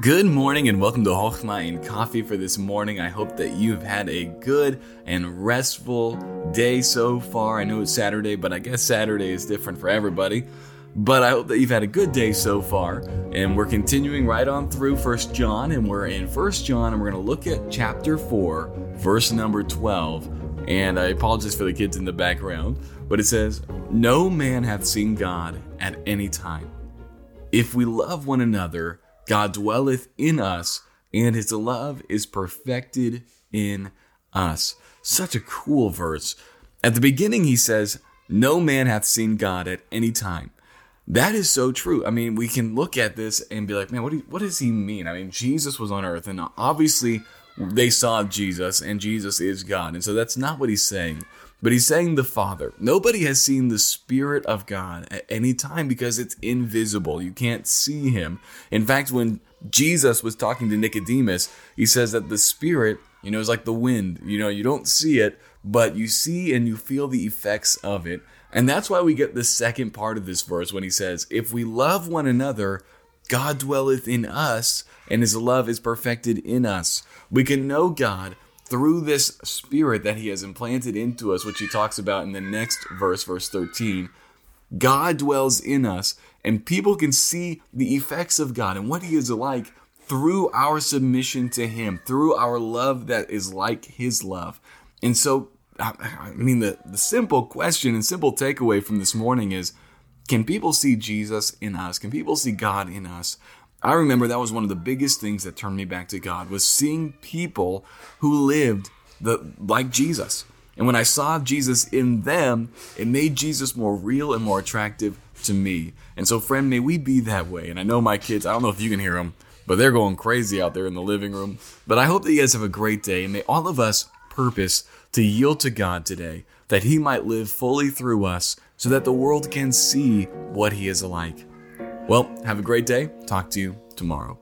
Good morning and welcome to Hochma and Coffee for this morning. I hope that you've had a good and restful day so far. I know it's Saturday, but I guess Saturday is different for everybody. But I hope that you've had a good day so far. And we're continuing right on through First John, and we're in First John, and we're going to look at chapter 4, verse number 12. And I apologize for the kids in the background, but it says, No man hath seen God at any time. If we love one another, God dwelleth in us, and his love is perfected in us. Such a cool verse. At the beginning, he says, No man hath seen God at any time. That is so true. I mean, we can look at this and be like, man, what, do what does he mean? I mean, Jesus was on earth, and obviously they saw Jesus, and Jesus is God. And so that's not what he's saying. But he's saying the Father. Nobody has seen the Spirit of God at any time because it's invisible. You can't see him. In fact, when Jesus was talking to Nicodemus, he says that the Spirit, you know, is like the wind. You know, you don't see it, but you see and you feel the effects of it. And that's why we get the second part of this verse when he says, If we love one another, God dwelleth in us, and his love is perfected in us. We can know God through this spirit that he has implanted into us, which he talks about in the next verse, verse 13, God dwells in us, and people can see the effects of God and what he is like through our submission to him, through our love that is like his love. And so, I mean, the, the simple question and simple takeaway from this morning is can people see Jesus in us? Can people see God in us? I remember that was one of the biggest things that turned me back to God was seeing people who lived the like Jesus. And when I saw Jesus in them, it made Jesus more real and more attractive to me. And so, friend, may we be that way. And I know my kids, I don't know if you can hear them, but they're going crazy out there in the living room. But I hope that you guys have a great day. And may all of us purpose to yield to God today, that He might live fully through us so that the world can see what He is like. Well, have a great day. Talk to you tomorrow.